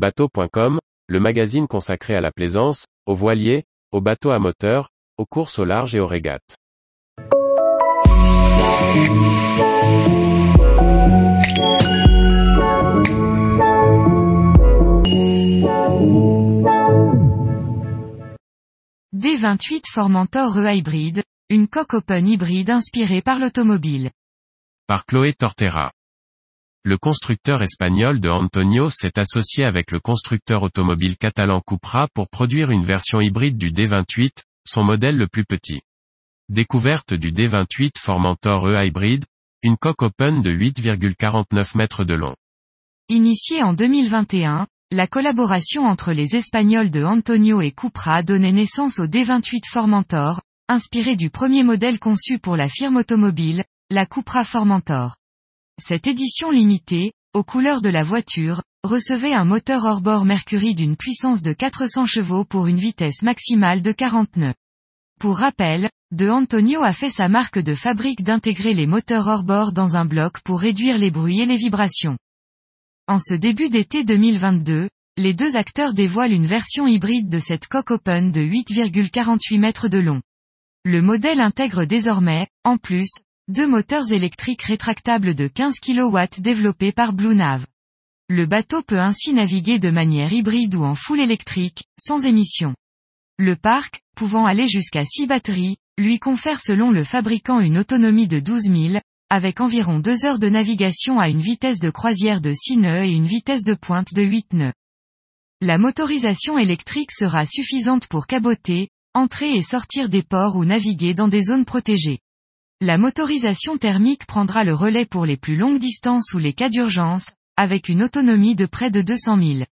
Bateau.com, le magazine consacré à la plaisance, aux voiliers, aux bateaux à moteur, aux courses au large et aux régates. D28 Formentor E-Hybrid, une coque open hybride inspirée par l'automobile. Par Chloé Tortera. Le constructeur espagnol de Antonio s'est associé avec le constructeur automobile catalan Cupra pour produire une version hybride du D28, son modèle le plus petit. Découverte du D28 Formentor E-Hybrid, une coque open de 8,49 mètres de long. Initiée en 2021, la collaboration entre les Espagnols de Antonio et Cupra donnait naissance au D28 Formentor, inspiré du premier modèle conçu pour la firme automobile, la Cupra Formentor. Cette édition limitée, aux couleurs de la voiture, recevait un moteur hors-bord Mercury d'une puissance de 400 chevaux pour une vitesse maximale de 40 nœuds. Pour rappel, De Antonio a fait sa marque de fabrique d'intégrer les moteurs hors-bord dans un bloc pour réduire les bruits et les vibrations. En ce début d'été 2022, les deux acteurs dévoilent une version hybride de cette coque open de 8,48 mètres de long. Le modèle intègre désormais, en plus, deux moteurs électriques rétractables de 15 kW développés par Blue Nav. Le bateau peut ainsi naviguer de manière hybride ou en full électrique, sans émission. Le parc, pouvant aller jusqu'à 6 batteries, lui confère selon le fabricant une autonomie de 12 000, avec environ 2 heures de navigation à une vitesse de croisière de 6 nœuds et une vitesse de pointe de 8 nœuds. La motorisation électrique sera suffisante pour caboter, entrer et sortir des ports ou naviguer dans des zones protégées. La motorisation thermique prendra le relais pour les plus longues distances ou les cas d'urgence, avec une autonomie de près de 200 000.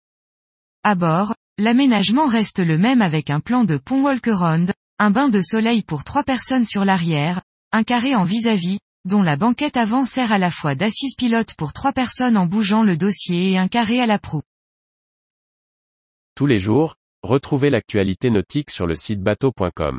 À bord, l'aménagement reste le même avec un plan de pont walk-around, un bain de soleil pour trois personnes sur l'arrière, un carré en vis-à-vis, dont la banquette avant sert à la fois d'assise pilote pour trois personnes en bougeant le dossier et un carré à la proue. Tous les jours, retrouvez l'actualité nautique sur le site bateau.com.